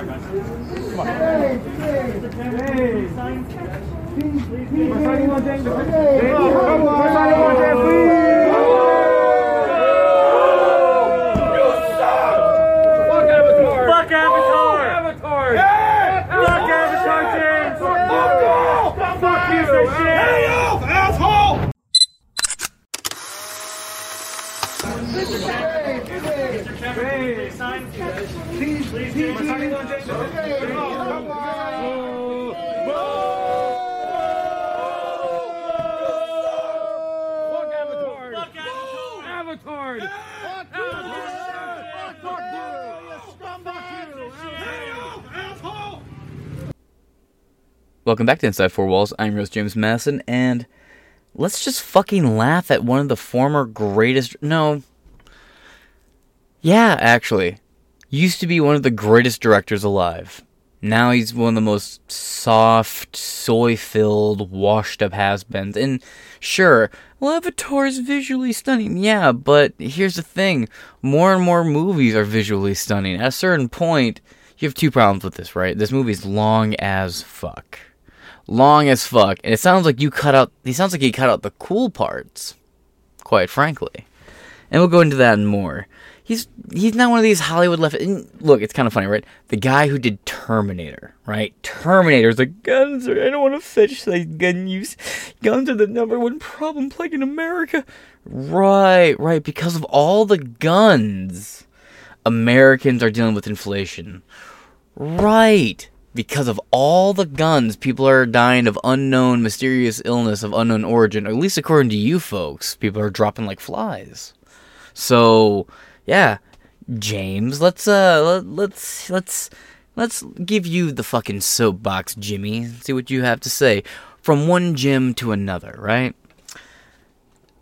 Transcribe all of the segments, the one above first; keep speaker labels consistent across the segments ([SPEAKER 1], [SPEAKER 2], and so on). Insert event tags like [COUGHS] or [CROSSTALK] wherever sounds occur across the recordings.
[SPEAKER 1] Fuck Avatar!
[SPEAKER 2] Fuck Avatar!
[SPEAKER 1] Avatar!
[SPEAKER 2] Fuck Avatar, James! Fuck you, so shit!
[SPEAKER 1] Fuck Avatar!
[SPEAKER 2] Fuck Avatar!
[SPEAKER 1] Avatar!
[SPEAKER 3] Welcome back to Inside Four Walls. I'm Rose James Madison, and let's just fucking laugh at one of the former greatest. No. Yeah, actually. Used to be one of the greatest directors alive. Now he's one of the most soft, soy filled, washed up has beens. And sure, well, Avatar is visually stunning. Yeah, but here's the thing more and more movies are visually stunning. At a certain point, you have two problems with this, right? This movie's long as fuck long as fuck, and it sounds like you cut out. He sounds like he cut out the cool parts, quite frankly. And we'll go into that and more. He's he's not one of these Hollywood left. Look, it's kind of funny, right? The guy who did Terminator, right? Terminator's like guns. Are, I don't want to fetch like gun use. Guns are the number one problem plaguing America. Right, right. Because of all the guns, Americans are dealing with inflation. Right because of all the guns, people are dying of unknown, mysterious illness of unknown origin. Or at least according to you folks, people are dropping like flies. So, yeah, James, let's uh, let, let's let's let's give you the fucking soapbox, Jimmy. See what you have to say from one gym to another, right?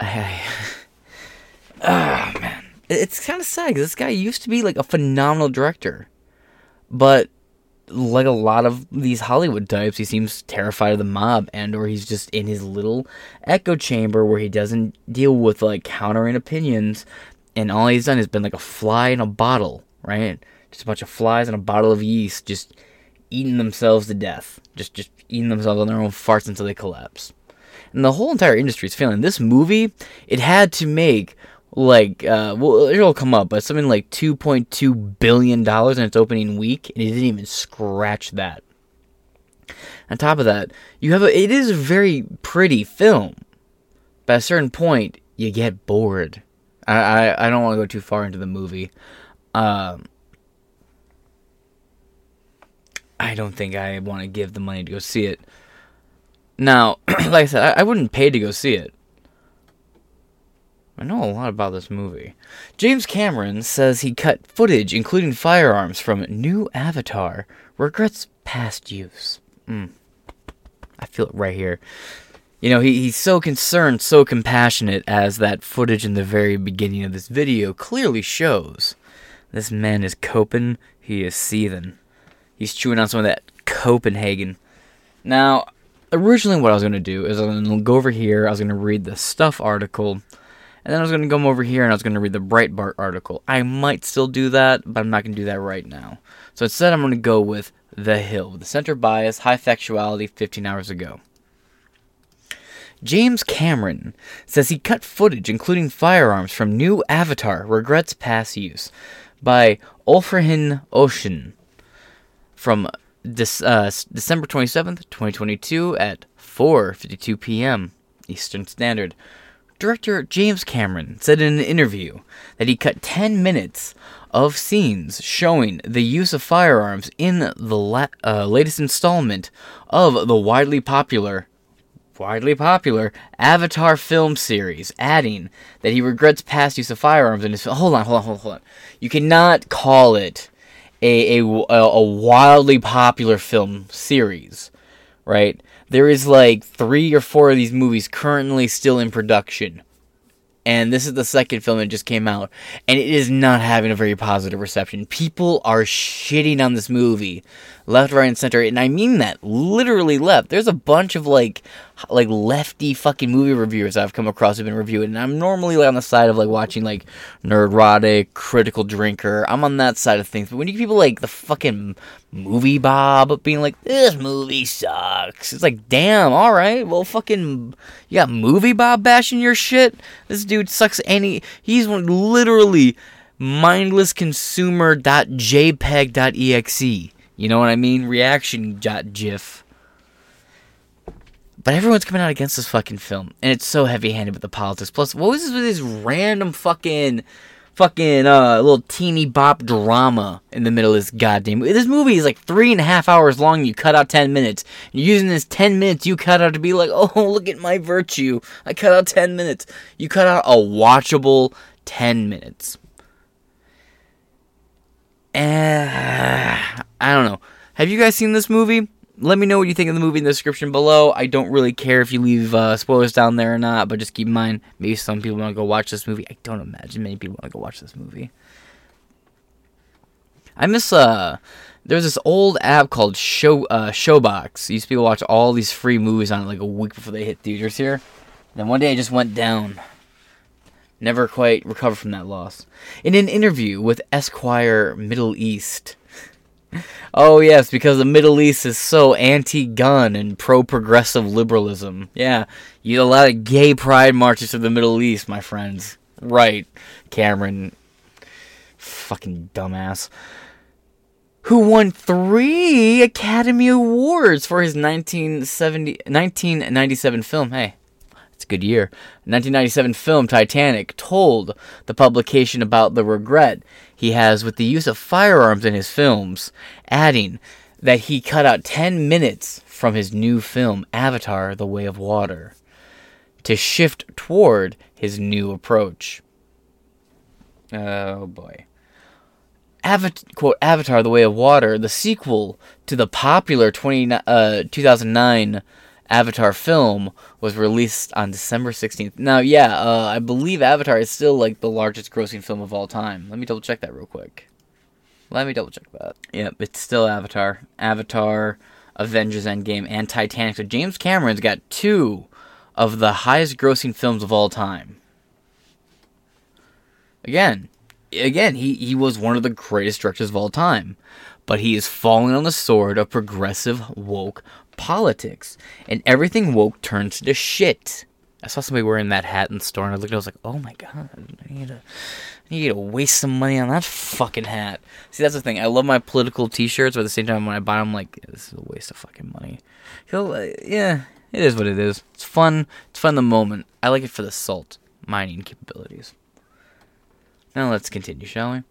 [SPEAKER 3] I, [LAUGHS] ah, man, it's kind of sad 'cause this guy used to be like a phenomenal director, but like a lot of these Hollywood types, he seems terrified of the mob, and or he's just in his little echo chamber where he doesn't deal with like countering opinions, and all he's done has been like a fly in a bottle, right? Just a bunch of flies in a bottle of yeast, just eating themselves to death, just just eating themselves on their own farts until they collapse. And the whole entire industry is failing. This movie, it had to make like uh well it'll come up but something like 2.2 billion dollars in its opening week and it didn't even scratch that. On top of that you have a it is a very pretty film but at a certain point you get bored. I i, I don't want to go too far into the movie. Um i don't think i want to give the money to go see it. Now [CLEARS THROAT] like i said I, I wouldn't pay to go see it I know a lot about this movie. James Cameron says he cut footage, including firearms, from new Avatar. Regrets past use. Mm. I feel it right here. You know, he, he's so concerned, so compassionate, as that footage in the very beginning of this video clearly shows. This man is coping, he is seething. He's chewing on some of that Copenhagen. Now, originally, what I was going to do is I was going to go over here, I was going to read the stuff article and then I was going to come over here and I was going to read the Breitbart article. I might still do that, but I'm not going to do that right now. So instead, I'm going to go with The Hill, the center bias, high factuality, 15 hours ago. James Cameron says he cut footage, including firearms, from new Avatar, regrets past use, by Ulfrihin Ocean, from this, uh, December 27th, 2022, at 4:52 p.m. Eastern Standard. Director James Cameron said in an interview that he cut 10 minutes of scenes showing the use of firearms in the la- uh, latest installment of the widely popular widely popular Avatar film series, adding that he regrets past use of firearms in his film. Hold on, hold on, hold on, hold on. You cannot call it a, a, a wildly popular film series, right? There is like three or four of these movies currently still in production. and this is the second film that just came out, and it is not having a very positive reception. People are shitting on this movie, left, right, and center, and I mean that literally left. There's a bunch of like, like lefty fucking movie reviewers I've come across who've been reviewing, and I'm normally like, on the side of like watching like Nerdrotic, Critical Drinker. I'm on that side of things, but when you get people like the fucking movie Bob being like, "This movie sucks," it's like, damn, all right, well, fucking, you got movie Bob bashing your shit. This dude sucks. Any, he's one literally mindlessconsumer.jpeg.exe. You know what I mean? Reaction GIF. But everyone's coming out against this fucking film, and it's so heavy-handed with the politics. Plus, what was this with this random fucking, fucking uh, little teeny bop drama in the middle of this goddamn? This movie is like three and a half hours long. You cut out ten minutes. You're using this ten minutes you cut out to be like, [LAUGHS] oh, look at my virtue. I cut out ten minutes. You cut out a watchable ten minutes. Eh, I don't know. Have you guys seen this movie? Let me know what you think of the movie in the description below. I don't really care if you leave uh, spoilers down there or not, but just keep in mind, maybe some people want to go watch this movie. I don't imagine many people want to go watch this movie. I miss uh there's this old app called Show uh, Showbox. used to be watch all these free movies on it like a week before they hit theaters here. Then one day I just went down. Never quite recovered from that loss. In an interview with Esquire Middle East. Oh yes, because the Middle East is so anti-gun and pro-progressive liberalism. Yeah, you get a lot of gay pride marches to the Middle East, my friends. Right, Cameron. Fucking dumbass who won three Academy Awards for his 1970, 1997 film. Hey, good year. 1997 film Titanic told the publication about the regret he has with the use of firearms in his films, adding that he cut out 10 minutes from his new film Avatar The Way of Water to shift toward his new approach. Oh boy. Avat- quote, Avatar: The Way of Water, the sequel to the popular 20, uh, 2009 Avatar film, was released on December 16th. Now, yeah, uh, I believe Avatar is still like the largest grossing film of all time. Let me double check that real quick. Let me double check that. Yep, it's still Avatar. Avatar, Avengers Endgame, and Titanic. So James Cameron's got two of the highest grossing films of all time. Again, again, he, he was one of the greatest directors of all time. But he is falling on the sword of progressive woke politics. And everything woke turns to shit. I saw somebody wearing that hat in the store and I looked and I was like, oh my god, I need to, I need to waste some money on that fucking hat. See, that's the thing. I love my political t shirts, but at the same time, when I buy them, I'm like, this is a waste of fucking money. So, uh, yeah, it is what it is. It's fun. It's fun in the moment. I like it for the salt mining capabilities. Now let's continue, shall we?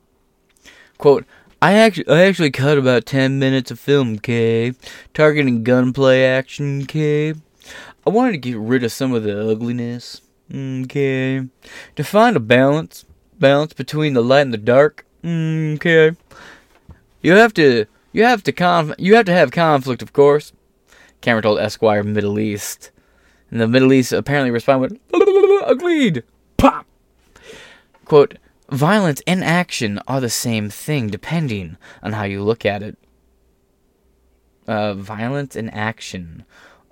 [SPEAKER 3] Quote, I actually, I actually cut about 10 minutes of film, K. Targeting gunplay action, K. I wanted to get rid of some of the ugliness, mm, okay. To find a balance, balance between the light and the dark, mm, okay. You have to, you have to conf- you have to have conflict, of course. Cameron told Esquire Middle East. And the Middle East apparently responded with, agreed. Pop! Quote, Violence and action are the same thing, depending on how you look at it. Uh, violence and action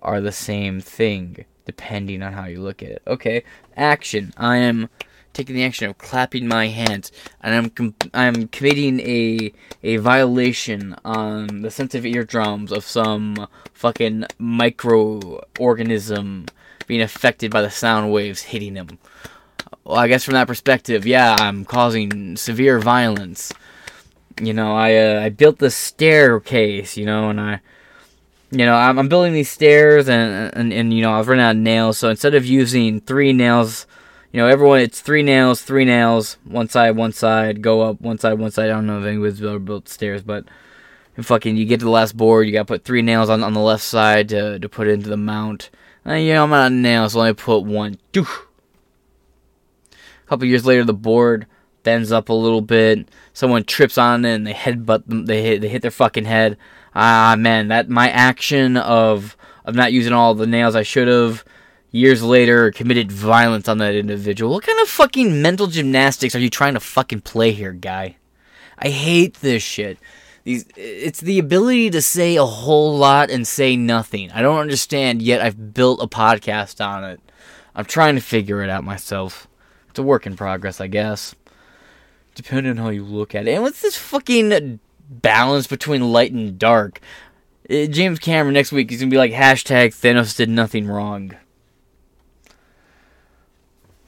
[SPEAKER 3] are the same thing, depending on how you look at it. Okay, action. I am taking the action of clapping my hands, and I'm com- I'm committing a a violation on the sensitive eardrums of some fucking microorganism being affected by the sound waves hitting him. Well, I guess from that perspective, yeah, I'm causing severe violence. You know, I uh, I built the staircase, you know, and I, you know, I'm, I'm building these stairs, and, and and you know, I've run out of nails, so instead of using three nails, you know, everyone it's three nails, three nails, one side, one side, go up, one side, one side. I don't know if ever built stairs, but fucking, you get to the last board, you gotta put three nails on on the left side to to put into the mount. And, you know, I'm out of nails, so let me put one. Doof. A couple years later, the board bends up a little bit. Someone trips on it and they headbutt them. They hit, they hit their fucking head. Ah, man, that my action of of not using all the nails I should have. years later committed violence on that individual. What kind of fucking mental gymnastics are you trying to fucking play here, guy? I hate this shit. These it's the ability to say a whole lot and say nothing. I don't understand yet I've built a podcast on it. I'm trying to figure it out myself. It's a work in progress, I guess. Depending on how you look at it. And what's this fucking balance between light and dark? Uh, James Cameron next week is gonna be like hashtag Thanos did nothing wrong.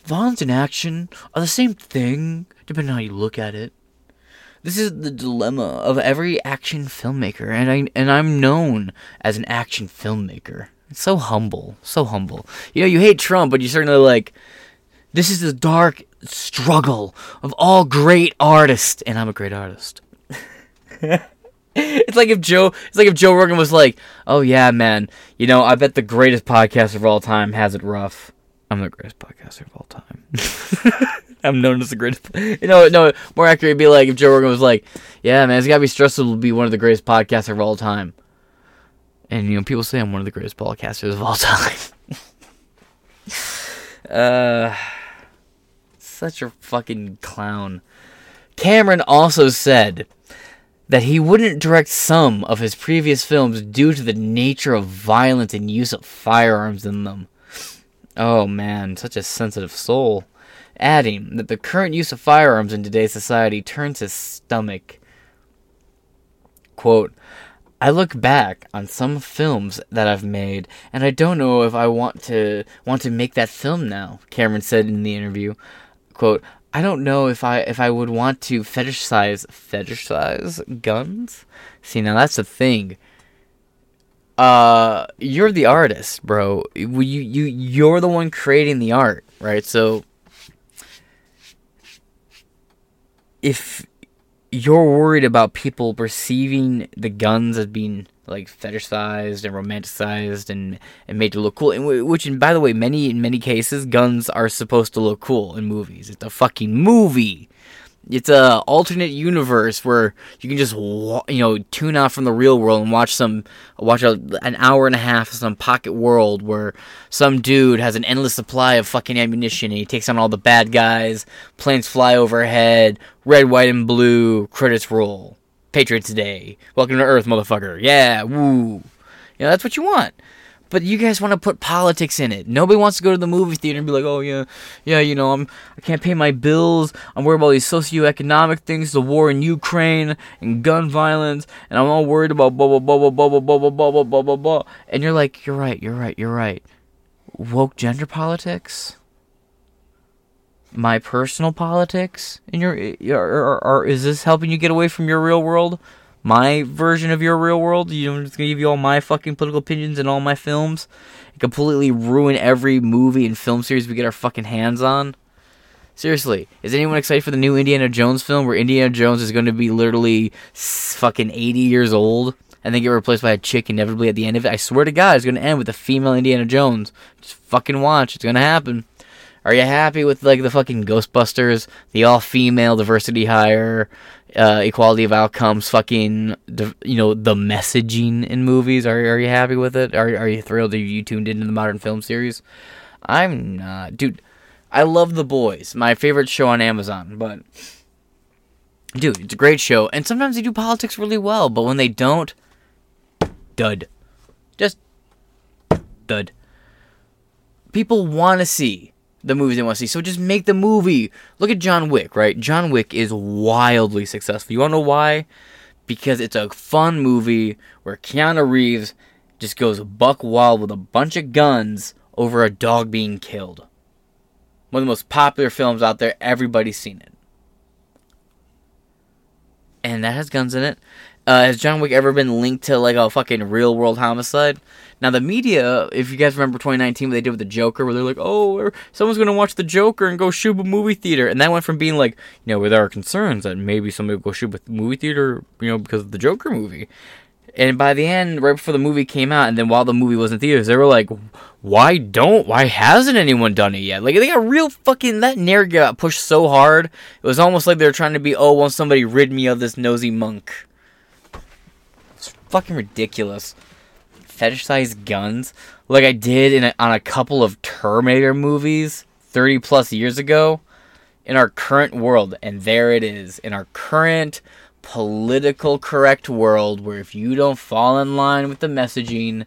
[SPEAKER 3] Violence and action are the same thing, depending on how you look at it. This is the dilemma of every action filmmaker, and I and I'm known as an action filmmaker. It's so humble, so humble. You know, you hate Trump, but you certainly like. This is the dark struggle of all great artists, and I'm a great artist. [LAUGHS] it's like if Joe, it's like if Joe Rogan was like, "Oh yeah, man, you know, I bet the greatest podcaster of all time has it rough." I'm the greatest podcaster of all time. [LAUGHS] I'm known as the greatest. You know, no, more accurate would be like if Joe Rogan was like, "Yeah, man, it's gotta be stressful to be one of the greatest podcasters of all time." And you know, people say I'm one of the greatest podcasters of all time. [LAUGHS] uh, such a fucking clown. Cameron also said that he wouldn't direct some of his previous films due to the nature of violence and use of firearms in them. Oh man, such a sensitive soul. Adding that the current use of firearms in today's society turns his stomach. Quote, I look back on some films that I've made, and I don't know if I want to want to make that film now. Cameron said in the interview, "quote I don't know if I if I would want to fetishize fetishize guns. See, now that's the thing. Uh, you're the artist, bro. You you you're the one creating the art, right? So if you're worried about people perceiving the guns as being like fetishized and romanticized and, and made to look cool. And which, and by the way, many in many cases, guns are supposed to look cool in movies. It's a fucking movie. It's a alternate universe where you can just you know tune out from the real world and watch some watch a, an hour and a half of some pocket world where some dude has an endless supply of fucking ammunition and he takes on all the bad guys. Planes fly overhead. Red, white, and blue. Credits roll. Patriots Day. Welcome to Earth, motherfucker. Yeah, woo. You know that's what you want but you guys want to put politics in it. Nobody wants to go to the movie theater and be like, "Oh yeah, yeah, you know, I'm I can't pay my bills. I'm worried about these socioeconomic things, the war in Ukraine and gun violence, and I'm all worried about blah blah blah blah blah blah blah blah blah blah blah blah." And you're like, "You're right, you're right, you're right." Woke gender politics. My personal politics in your, or, or is this helping you get away from your real world? My version of your real world. You know, I'm just gonna give you all my fucking political opinions and all my films, and completely ruin every movie and film series we get our fucking hands on. Seriously, is anyone excited for the new Indiana Jones film where Indiana Jones is going to be literally fucking 80 years old and then get replaced by a chick inevitably at the end of it? I swear to God, it's going to end with a female Indiana Jones. Just fucking watch. It's going to happen. Are you happy with like the fucking Ghostbusters, the all female diversity hire, uh, equality of outcomes, fucking, you know, the messaging in movies. Are are you happy with it? Are are you thrilled that you tuned into the modern film series? I'm not, dude. I love The Boys, my favorite show on Amazon, but dude, it's a great show, and sometimes they do politics really well, but when they don't, dud, just dud. People want to see the movies they want to see. So just make the movie. Look at John Wick, right? John Wick is wildly successful. You want to know why? Because it's a fun movie where Keanu Reeves just goes buck wild with a bunch of guns over a dog being killed. One of the most popular films out there. Everybody's seen it. And that has guns in it. Uh, has John Wick ever been linked to like a fucking real world homicide? Now the media, if you guys remember 2019, what they did with the Joker, where they're like, "Oh, someone's gonna watch the Joker and go shoot a movie theater," and that went from being like, you know, with our concerns that maybe somebody will go shoot a movie theater, you know, because of the Joker movie. And by the end, right before the movie came out, and then while the movie was in theaters, they were like, "Why don't? Why hasn't anyone done it yet?" Like they got real fucking that narrative got pushed so hard. It was almost like they were trying to be, "Oh, won't somebody rid me of this nosy monk?" Fucking ridiculous. fetishize guns like I did in a, on a couple of Terminator movies 30 plus years ago in our current world. And there it is in our current political correct world where if you don't fall in line with the messaging,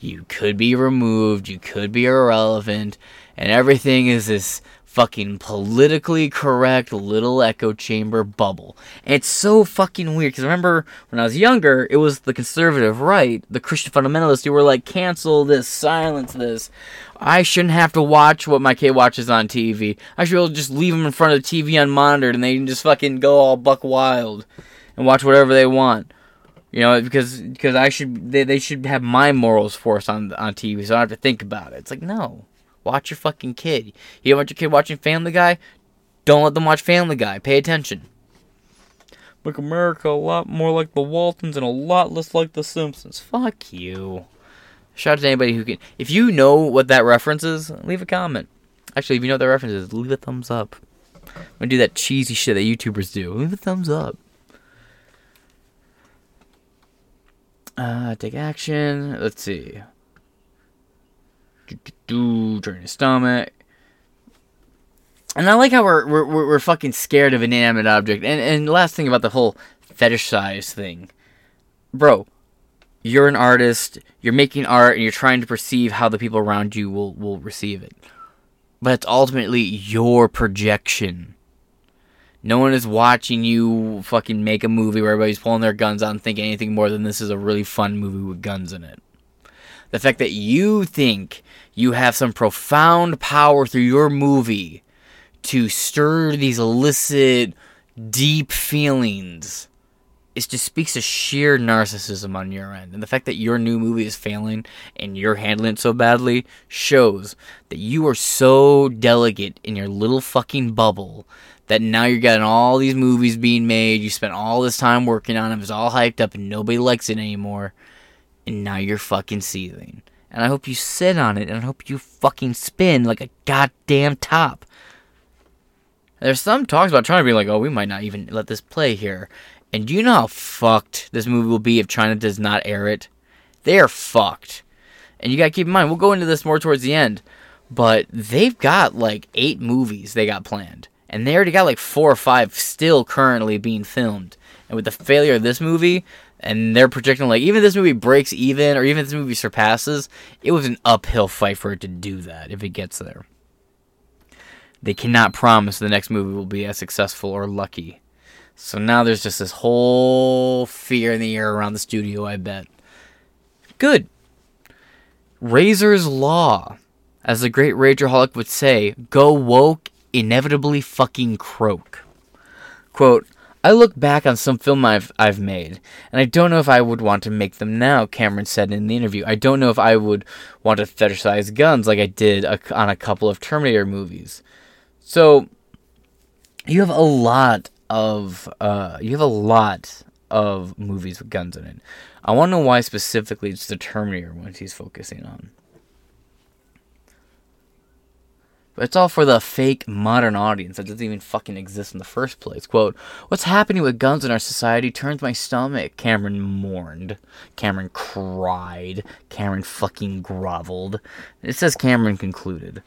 [SPEAKER 3] you could be removed, you could be irrelevant, and everything is this fucking politically correct little echo chamber bubble. It's so fucking weird because remember when I was younger, it was the conservative right, the Christian fundamentalists who were like, cancel this, silence this. I shouldn't have to watch what my kid watches on TV. I should be able to just leave them in front of the TV unmonitored and they can just fucking go all buck wild and watch whatever they want. You know, because because I should they, they should have my morals forced on on TV, so I don't have to think about it. It's like no, Watch your fucking kid. You don't want your kid watching Family Guy? Don't let them watch Family Guy. Pay attention. Make America a lot more like the Waltons and a lot less like the Simpsons. Fuck you. Shout out to anybody who can. If you know what that reference is, leave a comment. Actually, if you know what that reference is, leave a thumbs up. I'm gonna do that cheesy shit that YouTubers do. Leave a thumbs up. Uh, take action. Let's see. Do, turn your stomach. And I like how we're, we're we're fucking scared of an inanimate object. And and last thing about the whole fetish size thing, bro. You're an artist. You're making art, and you're trying to perceive how the people around you will will receive it. But it's ultimately your projection. No one is watching you fucking make a movie where everybody's pulling their guns out and thinking anything more than this is a really fun movie with guns in it. The fact that you think you have some profound power through your movie to stir these illicit, deep feelings. It just speaks to sheer narcissism on your end. And the fact that your new movie is failing and you're handling it so badly shows that you are so delicate in your little fucking bubble that now you're getting all these movies being made. You spent all this time working on them. It's all hyped up and nobody likes it anymore. And now you're fucking seething. And I hope you sit on it and I hope you fucking spin like a goddamn top. There's some talks about trying to be like, oh, we might not even let this play here. And do you know how fucked this movie will be if China does not air it? They are fucked. And you gotta keep in mind, we'll go into this more towards the end, but they've got like eight movies they got planned. And they already got like four or five still currently being filmed. And with the failure of this movie, and they're projecting like even if this movie breaks even or even if this movie surpasses, it was an uphill fight for it to do that if it gets there. They cannot promise the next movie will be as successful or lucky. So now there's just this whole fear in the air around the studio, I bet. Good. Razor's Law. As the great Ragerholic would say, go woke, inevitably fucking croak. Quote, I look back on some film I've I've made, and I don't know if I would want to make them now. Cameron said in the interview. I don't know if I would want to fetishize guns like I did a, on a couple of Terminator movies. So you have a lot of uh, you have a lot of movies with guns in it. I want to know why specifically it's the Terminator ones he's focusing on. But it's all for the fake modern audience that doesn't even fucking exist in the first place. Quote, What's happening with guns in our society turns my stomach, Cameron mourned. Cameron cried. Cameron fucking groveled. It says Cameron concluded.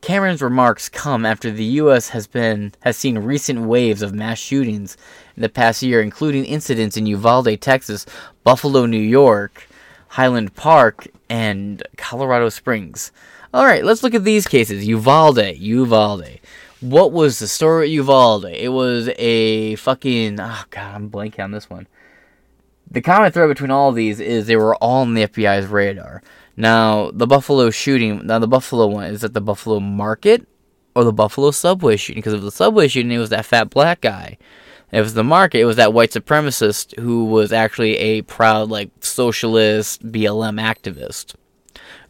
[SPEAKER 3] Cameron's remarks come after the U.S. has been has seen recent waves of mass shootings in the past year, including incidents in Uvalde, Texas, Buffalo, New York, Highland Park, and Colorado Springs. All right, let's look at these cases. Uvalde, Uvalde. What was the story at Uvalde? It was a fucking. Oh, God, I'm blanking on this one. The common thread between all of these is they were all on the FBI's radar. Now, the Buffalo shooting, now the Buffalo one, is it the Buffalo market or the Buffalo subway shooting? Because of the subway shooting, it was that fat black guy. It was the market, it was that white supremacist who was actually a proud, like, socialist BLM activist.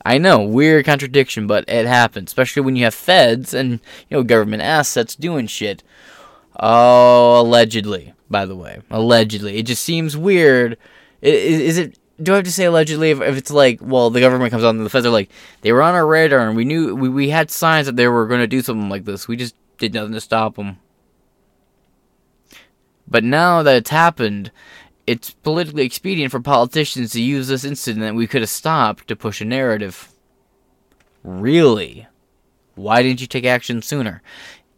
[SPEAKER 3] I know, weird contradiction, but it happens, especially when you have feds and you know government assets doing shit. Oh, allegedly, by the way, allegedly. It just seems weird. Is, is it? Do I have to say allegedly if, if, it's like, well, the government comes on the feds are like, they were on our radar and we knew we, we had signs that they were going to do something like this. We just did nothing to stop them. But now that it's happened, it's politically expedient for politicians to use this incident that we could have stopped to push a narrative. Really? Why didn't you take action sooner?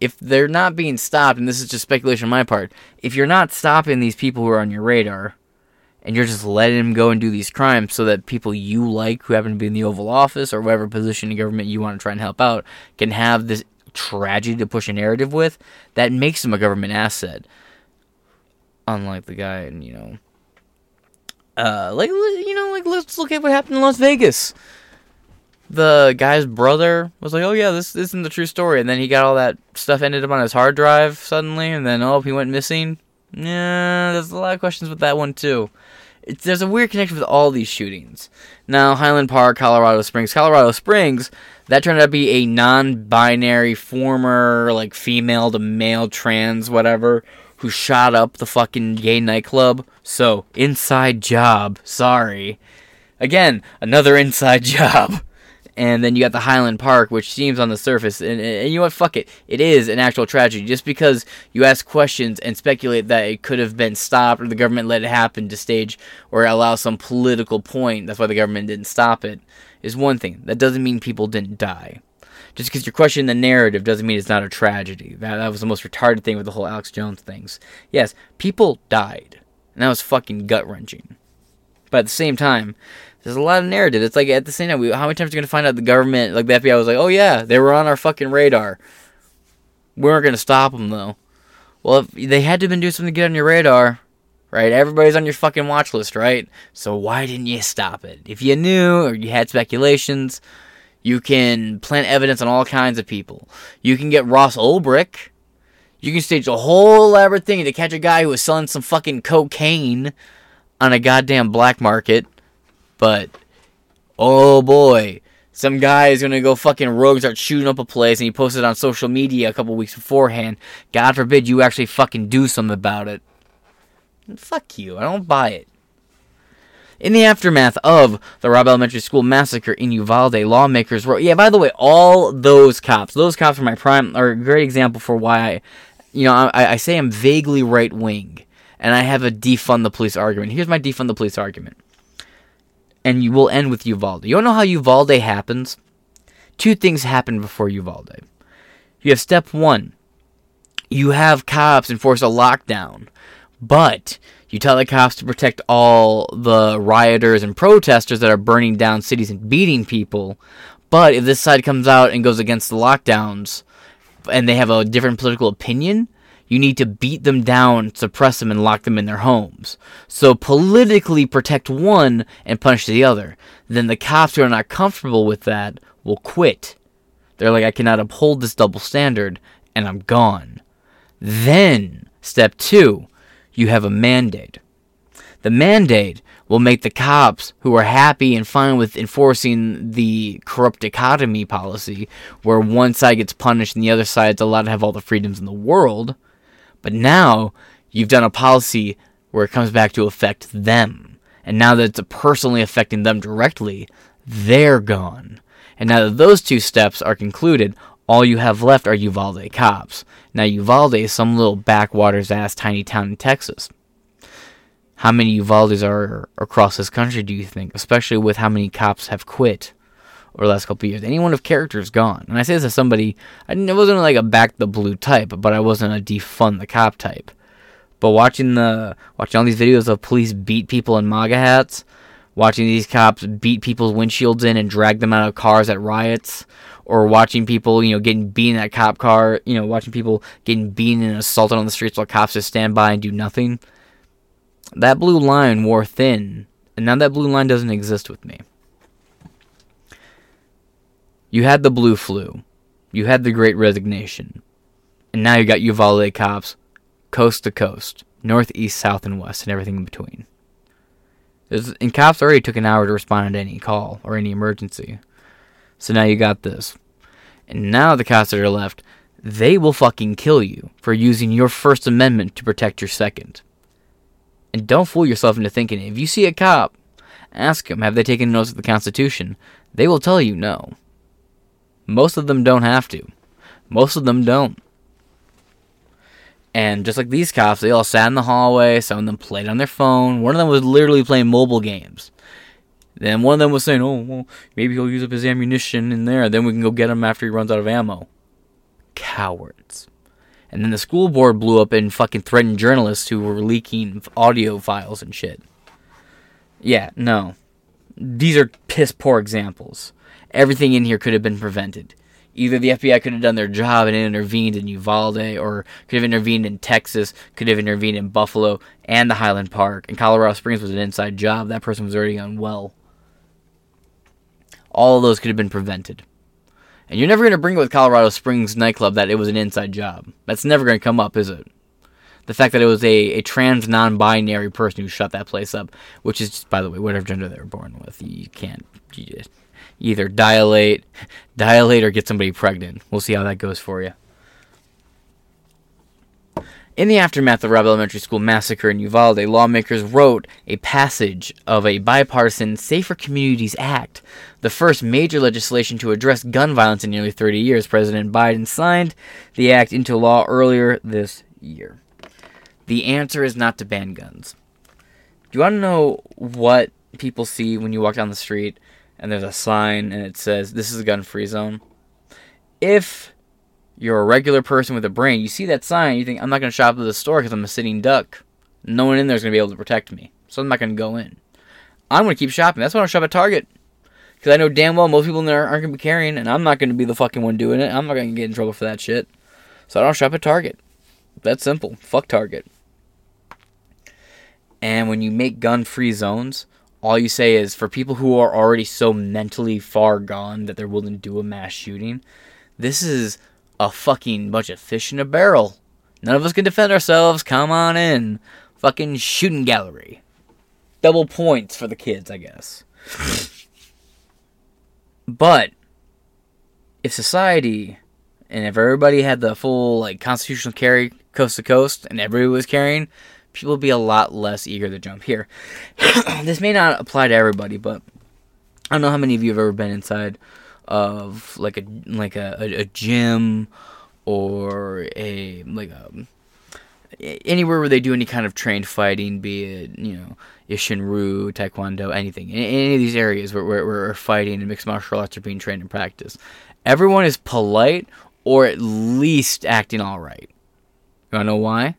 [SPEAKER 3] If they're not being stopped, and this is just speculation on my part, if you're not stopping these people who are on your radar, and you're just letting them go and do these crimes so that people you like who happen to be in the Oval Office or whatever position in government you want to try and help out can have this tragedy to push a narrative with, that makes them a government asset. Unlike the guy and you know, uh, like you know, like let's look at what happened in Las Vegas. The guy's brother was like, "Oh yeah, this, this isn't the true story," and then he got all that stuff ended up on his hard drive suddenly, and then oh, he went missing. Yeah, there's a lot of questions with that one too. It's, there's a weird connection with all these shootings. Now, Highland Park, Colorado Springs, Colorado Springs, that turned out to be a non-binary former like female to male trans whatever who shot up the fucking gay nightclub. So, inside job. Sorry. Again, another inside [LAUGHS] job. And then you got the Highland Park, which seems on the surface, and, and, you know what? Fuck it. It is an actual tragedy. Just because you ask questions and speculate that it could have been stopped or the government let it happen to stage or allow some political point, that's why the government didn't stop it, is one thing. That doesn't mean people didn't die. Just because you're questioning the narrative doesn't mean it's not a tragedy. That, that was the most retarded thing with the whole Alex Jones things. Yes, people died. And that was fucking gut wrenching. But at the same time, there's a lot of narrative. It's like at the same time, we, how many times are you gonna find out the government, like the FBI, was like, "Oh yeah, they were on our fucking radar." We weren't gonna stop them though. Well, if they had to have been doing something to get on your radar, right? Everybody's on your fucking watch list, right? So why didn't you stop it? If you knew or you had speculations, you can plant evidence on all kinds of people. You can get Ross Ulbricht. You can stage a whole elaborate thing to catch a guy who was selling some fucking cocaine on a goddamn black market. But, oh boy, some guy is gonna go fucking rogue, start shooting up a place, and he posted on social media a couple weeks beforehand. God forbid you actually fucking do something about it. Fuck you, I don't buy it. In the aftermath of the Robb Elementary School massacre in Uvalde, lawmakers wrote. Yeah, by the way, all those cops, those cops are my prime, are a great example for why I, you know, I, I say I'm vaguely right wing, and I have a defund the police argument. Here's my defund the police argument, and you will end with Uvalde. You don't know how Uvalde happens? Two things happen before Uvalde. You have step one. You have cops enforce a lockdown, but you tell the cops to protect all the rioters and protesters that are burning down cities and beating people. But if this side comes out and goes against the lockdowns and they have a different political opinion, you need to beat them down, suppress them, and lock them in their homes. So politically protect one and punish the other. Then the cops who are not comfortable with that will quit. They're like, I cannot uphold this double standard, and I'm gone. Then, step two you have a mandate. The mandate will make the cops who are happy and fine with enforcing the corrupt dichotomy policy, where one side gets punished and the other side's allowed to have all the freedoms in the world. But now you've done a policy where it comes back to affect them. And now that it's personally affecting them directly, they're gone. And now that those two steps are concluded, all you have left are Uvalde cops. Now, Uvalde is some little backwaters ass tiny town in Texas. How many Uvaldes are across this country, do you think? Especially with how many cops have quit over the last couple years. Anyone of character is gone. And I say this as somebody, I wasn't like a back the blue type, but I wasn't a defund the cop type. But watching the watching all these videos of police beat people in MAGA hats, watching these cops beat people's windshields in and drag them out of cars at riots, or watching people, you know, getting beaten that cop car, you know, watching people getting beaten and assaulted on the streets while cops just stand by and do nothing. That blue line wore thin, and now that blue line doesn't exist with me. You had the blue flu, you had the great resignation, and now you got Uvalde cops coast to coast, north, east, south, and west, and everything in between. There's, and cops already took an hour to respond to any call or any emergency. So now you got this. And now the cops that are left, they will fucking kill you for using your First Amendment to protect your Second. And don't fool yourself into thinking if you see a cop, ask them, have they taken notes of the Constitution? They will tell you no. Most of them don't have to. Most of them don't. And just like these cops, they all sat in the hallway. Some of them played on their phone. One of them was literally playing mobile games. Then one of them was saying, "Oh, well, maybe he'll use up his ammunition in there. Then we can go get him after he runs out of ammo." Cowards. And then the school board blew up and fucking threatened journalists who were leaking audio files and shit. Yeah, no. These are piss poor examples. Everything in here could have been prevented. Either the FBI could have done their job and intervened in Uvalde, or could have intervened in Texas, could have intervened in Buffalo and the Highland Park. And Colorado Springs was an inside job. That person was already unwell. All of those could have been prevented. And you're never going to bring it with Colorado Springs nightclub that it was an inside job. That's never going to come up, is it? The fact that it was a, a trans non binary person who shut that place up, which is, just, by the way, whatever gender they were born with. You can't you just either dilate, [LAUGHS] dilate, or get somebody pregnant. We'll see how that goes for you. In the aftermath of Robb Elementary School massacre in Uvalde, lawmakers wrote a passage of a bipartisan Safer Communities Act, the first major legislation to address gun violence in nearly 30 years. President Biden signed the act into law earlier this year. The answer is not to ban guns. Do you want to know what people see when you walk down the street and there's a sign and it says, This is a gun free zone? If you're a regular person with a brain, you see that sign, you think, I'm not going to shop at the store because I'm a sitting duck. No one in there is going to be able to protect me. So I'm not going to go in. I'm going to keep shopping. That's why I shop at Target. Because I know damn well most people in there aren't going to be carrying, and I'm not going to be the fucking one doing it. I'm not going to get in trouble for that shit. So I don't shop at Target. That's simple. Fuck Target. And when you make gun free zones, all you say is for people who are already so mentally far gone that they're willing to do a mass shooting, this is a fucking bunch of fish in a barrel. None of us can defend ourselves. Come on in. Fucking shooting gallery. Double points for the kids, I guess. [LAUGHS] but if society and if everybody had the full like constitutional carry coast to coast and everybody was carrying, people would be a lot less eager to jump here. [COUGHS] this may not apply to everybody, but I don't know how many of you have ever been inside of like a like a, a, a gym or a like um, a anywhere where they do any kind of trained fighting, be it you know Isshinryu, Taekwondo, anything, in any of these areas where, where, where fighting and mixed martial arts are being trained and practiced, everyone is polite or at least acting all right. You wanna know why?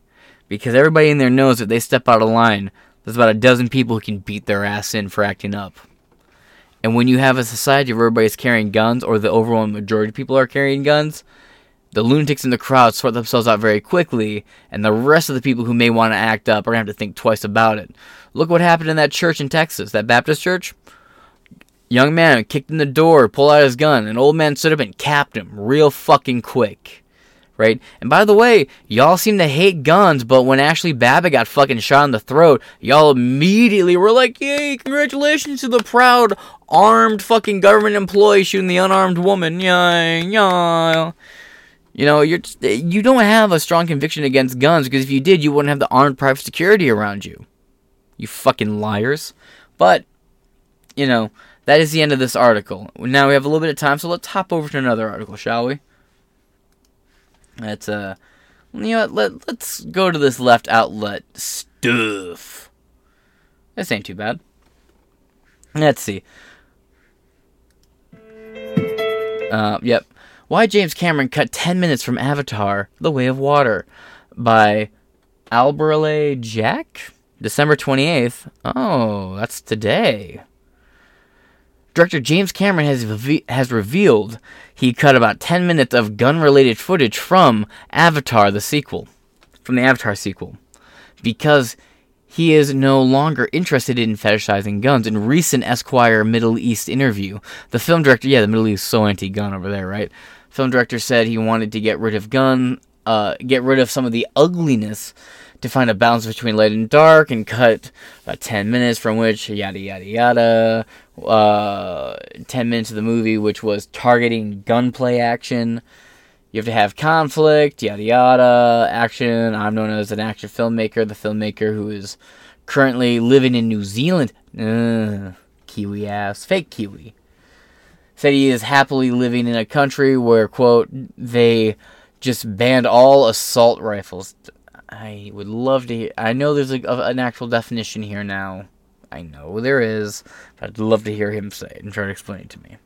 [SPEAKER 3] Because everybody in there knows that they step out of line, there's about a dozen people who can beat their ass in for acting up. And when you have a society where everybody's carrying guns, or the overwhelming majority of people are carrying guns, the lunatics in the crowd sort themselves out very quickly, and the rest of the people who may want to act up are going to have to think twice about it. Look what happened in that church in Texas, that Baptist church. Young man kicked in the door, pulled out his gun. An old man stood up and capped him real fucking quick. Right? And by the way, y'all seem to hate guns, but when Ashley Babbitt got fucking shot in the throat, y'all immediately were like, yay, congratulations to the proud armed fucking government employee shooting the unarmed woman. Yay, yay. You know, you're you don't have a strong conviction against guns because if you did, you wouldn't have the armed private security around you. You fucking liars. But, you know, that is the end of this article. Now we have a little bit of time, so let's hop over to another article, shall we? Let's, uh, you know let, let's go to this left outlet stuff. This ain't too bad. Let's see. Uh, yep. Why James Cameron cut 10 minutes from Avatar The Way of Water by Alberle Jack? December 28th. Oh, that's today. Director James Cameron has has revealed he cut about 10 minutes of gun-related footage from Avatar the sequel, from the Avatar sequel, because he is no longer interested in fetishizing guns. In recent Esquire Middle East interview, the film director, yeah, the Middle East is so anti-gun over there, right? Film director said he wanted to get rid of gun, uh, get rid of some of the ugliness to find a balance between light and dark and cut about 10 minutes from which yada yada yada uh, 10 minutes of the movie which was targeting gunplay action. You have to have conflict yada yada action. I'm known as an action filmmaker the filmmaker who is currently living in new zealand. Kiwi ass fake kiwi. Said he is happily living in a country where quote they just banned all assault rifles I would love to hear. I know there's a, an actual definition here now. I know there is, but I'd love to hear him say it and try to explain it to me.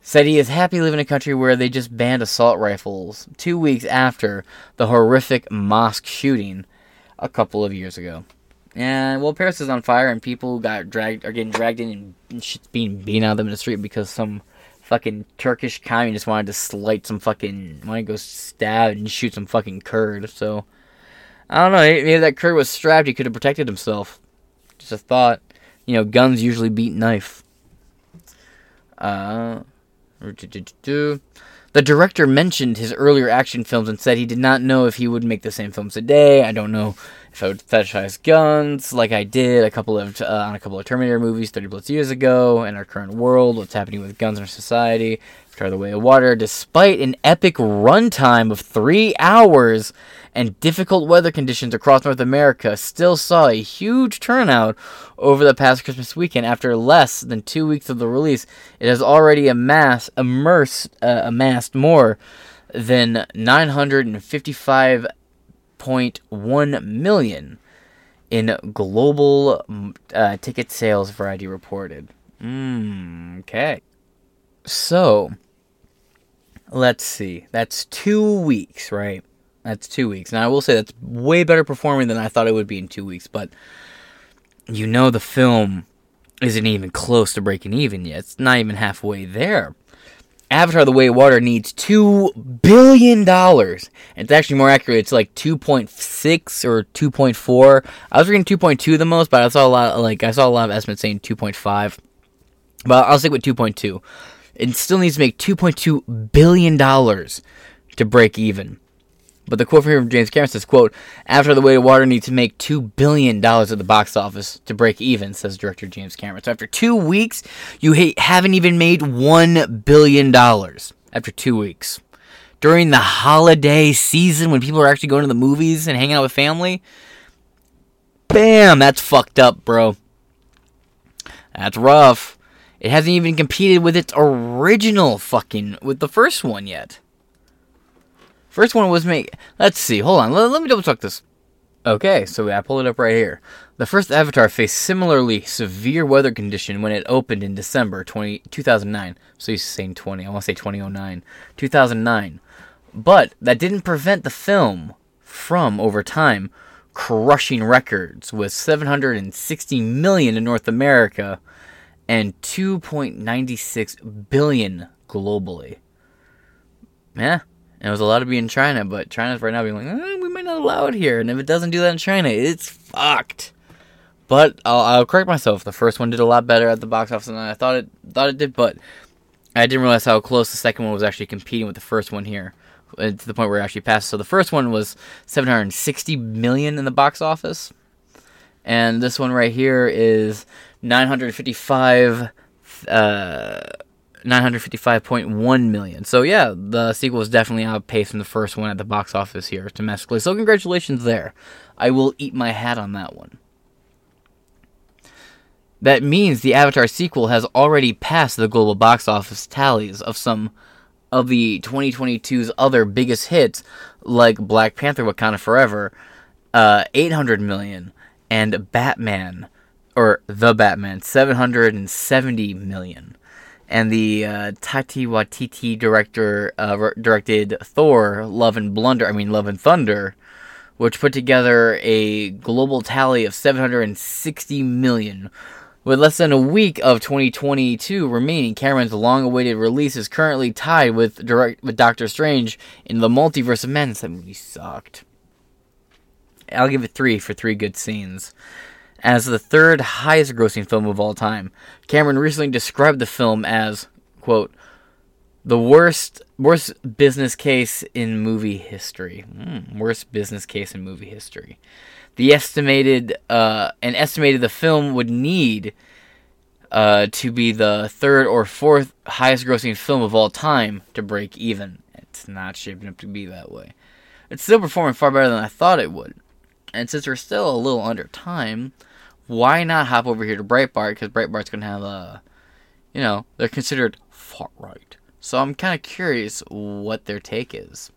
[SPEAKER 3] Said he is happy living in a country where they just banned assault rifles two weeks after the horrific mosque shooting a couple of years ago. And well, Paris is on fire, and people got dragged are getting dragged in and shit's being beaten out of them in the street because some fucking Turkish communist wanted to slight some fucking wanted to go stab and shoot some fucking Kurd. So I don't know. Maybe that Kurd was strapped. He could have protected himself. Just a thought. You know, guns usually beat knife. Uh, the director mentioned his earlier action films and said he did not know if he would make the same films today. I don't know fetishize guns like I did a couple of uh, on a couple of Terminator movies 30 plus years ago in our current world, what's happening with guns in our society, Try the Way of Water, despite an epic runtime of three hours and difficult weather conditions across North America, still saw a huge turnout over the past Christmas weekend. After less than two weeks of the release, it has already amassed, immersed, uh, amassed more than 955.1 million in global uh, ticket sales, Variety reported. Mm, okay. So, let's see. That's two weeks, right? That's two weeks. Now, I will say that's way better performing than I thought it would be in two weeks, but you know the film isn't even close to breaking even yet. It's not even halfway there. Avatar: The Way of Water needs two billion dollars. It's actually more accurate. It's like two point six or two point four. I was reading two point two the most, but I saw a lot. Like I saw a lot of estimates saying two point five. But I'll stick with two point two. It still needs to make two point two billion dollars to break even. But the quote from James Cameron says, quote, After the Way of Water needs to make $2 billion at the box office to break even, says director James Cameron. So after two weeks, you haven't even made $1 billion after two weeks. During the holiday season, when people are actually going to the movies and hanging out with family, bam, that's fucked up, bro. That's rough. It hasn't even competed with its original fucking, with the first one yet. First one was made. Let's see. Hold on. Let, let me double check this. Okay, so I pulled it up right here. The first Avatar faced similarly severe weather condition when it opened in December 20, 2009. So he's saying 20. I want to say 2009. 2009. But that didn't prevent the film from, over time, crushing records with 760 million in North America and 2.96 billion globally. Yeah, and it was allowed to be in China, but China's right now being like, eh, we might not allow it here. And if it doesn't do that in China, it's fucked. But I'll, I'll correct myself. The first one did a lot better at the box office than I thought it thought it did, but I didn't realize how close the second one was actually competing with the first one here, uh, to the point where it actually passed. So the first one was 760 million in the box office, and this one right here is 955. Uh, 955.1 million. So yeah, the sequel is definitely outpacing the first one at the box office here domestically. So congratulations there. I will eat my hat on that one. That means the Avatar sequel has already passed the global box office tallies of some of the 2022's other biggest hits, like Black Panther Wakanda Forever, uh, 800 million, and Batman, or The Batman, 770 million and the uh, Taika Waititi director uh, directed Thor: Love and Blunder. I mean, Love and Thunder, which put together a global tally of 760 million. With less than a week of 2022 remaining, Cameron's long-awaited release is currently tied with direct with Doctor Strange in the Multiverse of Madness. That movie sucked. I'll give it three for three good scenes as the third highest grossing film of all time. Cameron recently described the film as, quote, the worst worst business case in movie history. Mm, worst business case in movie history. The estimated uh, and estimated the film would need uh, to be the third or fourth highest grossing film of all time to break even. It's not shaping up to be that way. It's still performing far better than I thought it would. And since we're still a little under time, why not hop over here to Breitbart? Because Breitbart's going to have a, you know, they're considered far right. So I'm kind of curious what their take is.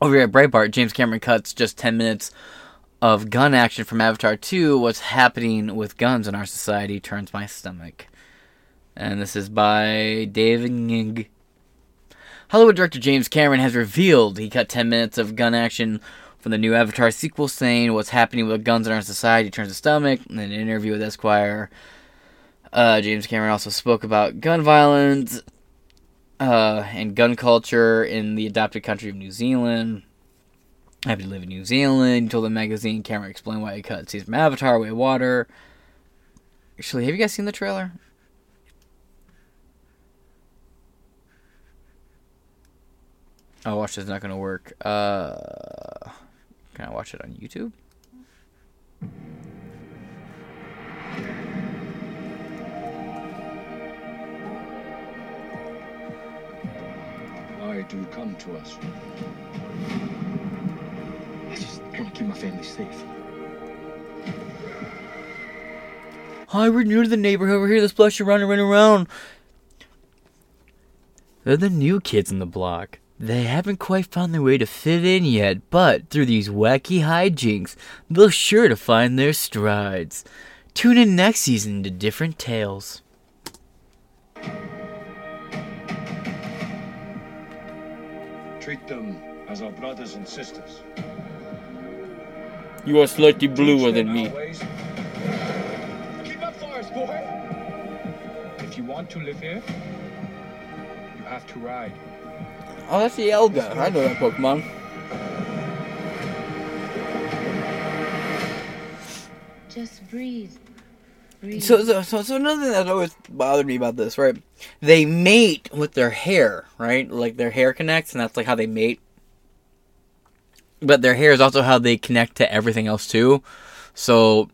[SPEAKER 3] Over here at Breitbart, James Cameron cuts just 10 minutes of gun action from Avatar 2. What's happening with guns in our society turns my stomach. And this is by David Ng. Hollywood director James Cameron has revealed he cut 10 minutes of gun action from the new Avatar sequel, saying what's happening with guns in our society turns the stomach. In an interview with Esquire, uh, James Cameron also spoke about gun violence uh, and gun culture in the adopted country of New Zealand. Happy to live in New Zealand. He told the magazine, Cameron explained why he cut scenes from Avatar, Way of Water. Actually, have you guys seen the trailer? Oh, watch this is not gonna work. Uh, can I watch it on YouTube?
[SPEAKER 4] Why do you come to us? I just want to keep my family safe.
[SPEAKER 3] Hi, we're new to the neighborhood. We're here to splash around and run around. They're the new kids in the block. They haven't quite found their way to fit in yet, but through these wacky hijinks, they'll sure to find their strides. Tune in next season to different tales.
[SPEAKER 4] Treat them as our brothers and sisters.
[SPEAKER 3] You are slightly
[SPEAKER 4] bluer than me. Keep up, Forrest, boy. If you want to live here, you have to ride.
[SPEAKER 3] Oh, that's the Elga. I know that Pokemon.
[SPEAKER 5] Just breathe. Breathe.
[SPEAKER 3] So, so, so, so another thing that always bothered me about this, right? They mate with their hair, right? Like their hair connects, and that's like how they mate. But their hair is also how they connect to everything else too. So,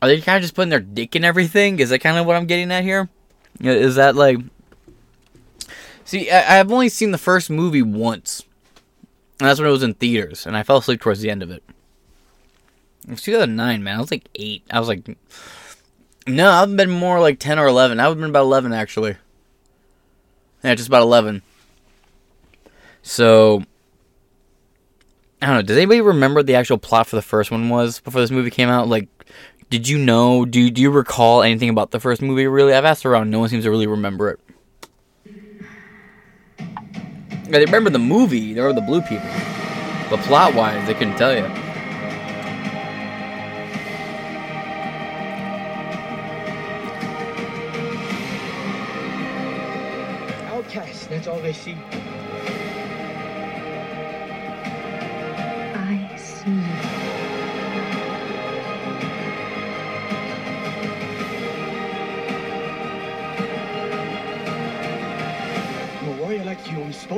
[SPEAKER 3] are they kind of just putting their dick in everything? Is that kind of what I'm getting at here? Is that like? See, I, I've only seen the first movie once, and that's when it was in theaters, and I fell asleep towards the end of it. It was 2009, man. I was like eight. I was like, no, I've been more like 10 or 11. I've been about 11, actually. Yeah, just about 11. So, I don't know. Does anybody remember the actual plot for the first one was before this movie came out? Like, did you know? Do, do you recall anything about the first movie, really? I've asked around. No one seems to really remember it. They remember the movie. They were the blue people. But plot wise, they couldn't tell you.
[SPEAKER 4] Outcasts, that's all they see.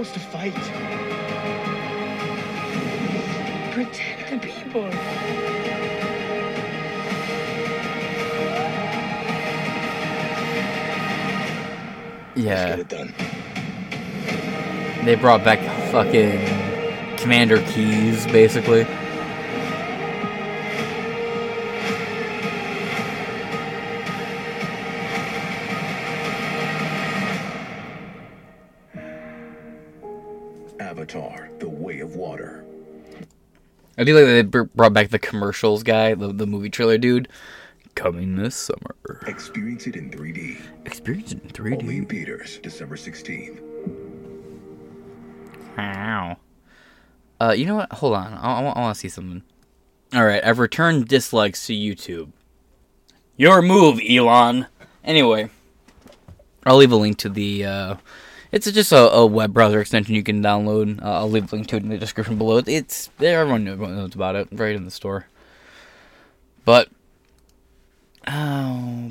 [SPEAKER 4] Supposed to fight.
[SPEAKER 5] Protect the people.
[SPEAKER 4] Let's
[SPEAKER 3] Yeah.
[SPEAKER 4] get it done.
[SPEAKER 3] They brought back fucking Commander Keys, basically. I do like they brought back the commercials guy, the, the movie trailer dude. Coming this summer.
[SPEAKER 6] Experience it in 3D.
[SPEAKER 3] Experience it in
[SPEAKER 6] Only in
[SPEAKER 3] 3D.
[SPEAKER 6] theaters, December 16th.
[SPEAKER 3] Wow. Uh, you know what? Hold on. I, I, want to see something. All right, I've returned dislikes to YouTube. Your move, Elon. Anyway, I'll leave a link to the. Uh, it's just a, a web browser extension you can download. Uh, I'll leave a link to it in the description below. It's. Everyone knows- about it. Right in the store. But oh,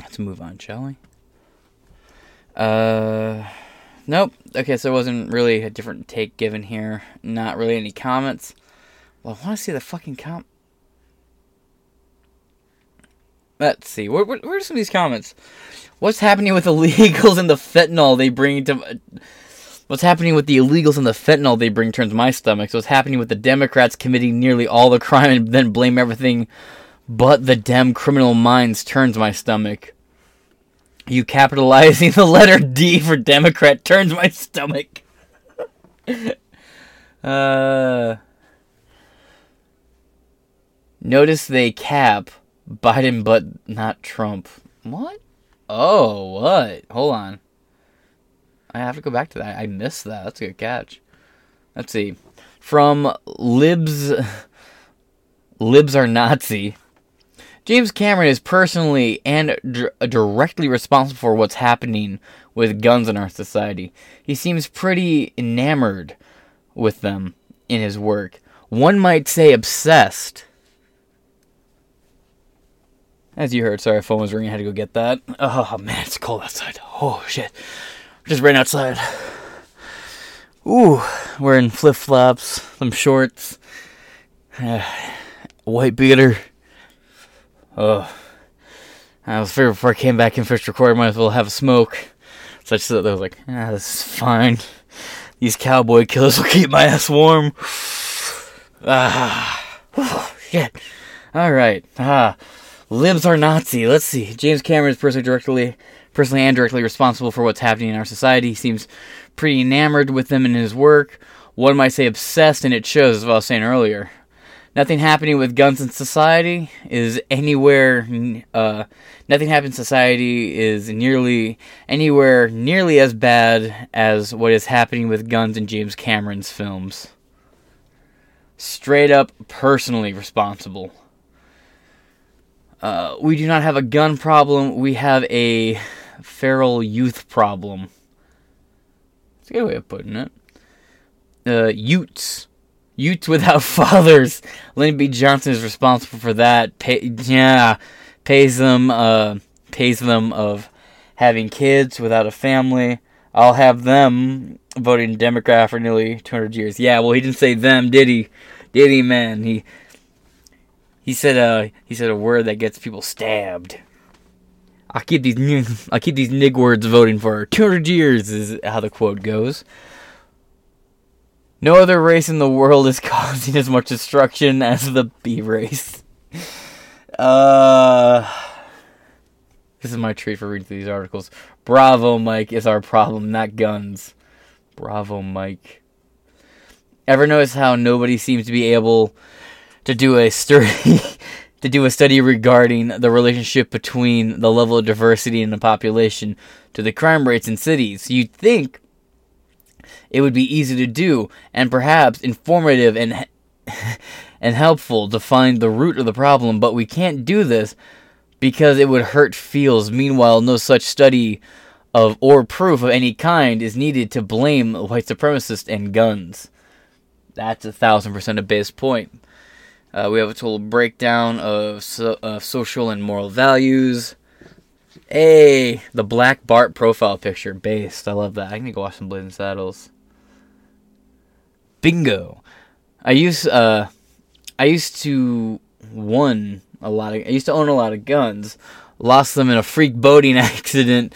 [SPEAKER 3] let's move on, shall we? Uh. Nope. Okay, so there wasn't really a different take given here. Not really any comments. Well, I want to see the fucking com. Let's see. Where, where, where are some of these comments? What's happening with the illegals and the fentanyl they bring to. What's happening with the illegals and the fentanyl they bring turns my stomach. So what's happening with the Democrats committing nearly all the crime and then blame everything but the Dem criminal minds turns my stomach. You capitalizing the letter D for Democrat turns my stomach. [LAUGHS] Uh, notice they cap Biden, but not Trump. What? Oh, what? Hold on. I have to go back to that. I missed that. That's a good catch. Let's see. From Libs. [LAUGHS] Libs are Nazi. James Cameron is personally and dir- directly responsible for what's happening with guns in our society. He seems pretty enamored with them in his work. One might say obsessed. As you heard, sorry, phone was ringing. I had to go get that. Oh man, it's cold outside. Oh shit, just ran outside. Ooh, wearing flip flops, some shorts, [SIGHS] white beater. Oh, I was figuring before I came back in first record, might as well have a smoke. So I just thought I was like, ah, this is fine. These cowboy killers will keep my ass warm. [SIGHS] Ah, oh, [SIGHS] shit. All right. Ah, libs are Nazi. Let's see. James Cameron is personally directly, personally and directly responsible for what's happening in our society. He seems pretty enamored with them in his work. One might say obsessed, and it shows, as I was saying earlier. Nothing happening with guns in society is anywhere. Uh, nothing happening in society is nearly anywhere nearly as bad as what is happening with guns in James Cameron's films. Straight up, personally responsible. Uh, we do not have a gun problem. We have a feral youth problem. It's a good way of putting it. Uh, Utes. Utes without [LAUGHS] fathers. Lyndon B. Johnson is responsible for that. Pay, yeah, pays them. Uh, pays them of having kids without a family. I'll have them voting Democrat for nearly 200 years. Yeah, well, he didn't say them, did he? Did he, man? He he said uh he said a word that gets people stabbed. I keep these nig- I keep these nig words voting for 200 years is how the quote goes. No other race in the world is [LAUGHS] causing as much destruction as the bee race. [LAUGHS] Uh, this is my treat for reading these articles. Bravo, Mike, is our problem, not guns. Bravo, Mike. Ever notice how nobody seems to be able to do a study [LAUGHS] to do a study regarding the relationship between the level of diversity in the population to the crime rates in cities? You'd think it would be easy to do and perhaps informative and [LAUGHS] and helpful to find the root of the problem, but we can't do this because it would hurt feels. Meanwhile, no such study of or proof of any kind is needed to blame white supremacists and guns. That's a thousand percent a base point. Uh, we have a total breakdown of so, uh, social and moral values. Hey, the Black Bart profile picture, based. I love that. I need to go watch some Blazing Saddles. Bingo. I used uh, I used to won a lot of. I used to own a lot of guns. Lost them in a freak boating [LAUGHS] accident,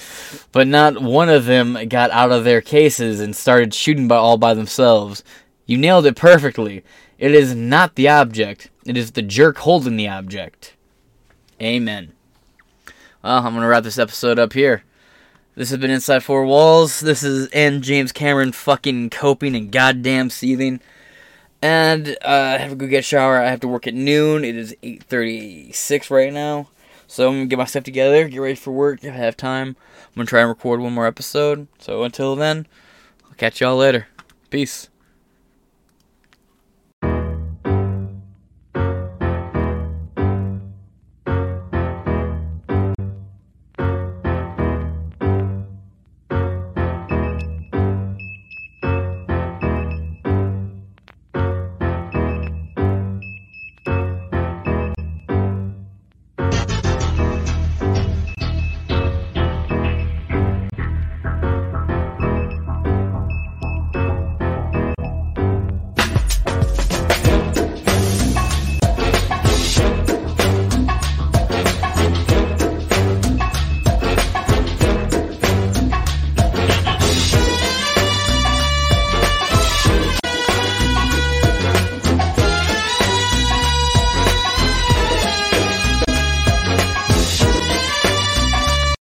[SPEAKER 3] but not one of them got out of their cases and started shooting by all by themselves. You nailed it perfectly. It is not the object. It is the jerk holding the object. Amen. Well, I'm gonna wrap this episode up here. This has been Inside Four Walls. This is and James Cameron fucking coping and goddamn seething. And uh, have a good get shower. I have to work at noon. It is 8:36 right now. So I'm gonna get my stuff together, get ready for work. If I have time, I'm gonna try and record one more episode. So until then, I'll catch y'all later. Peace.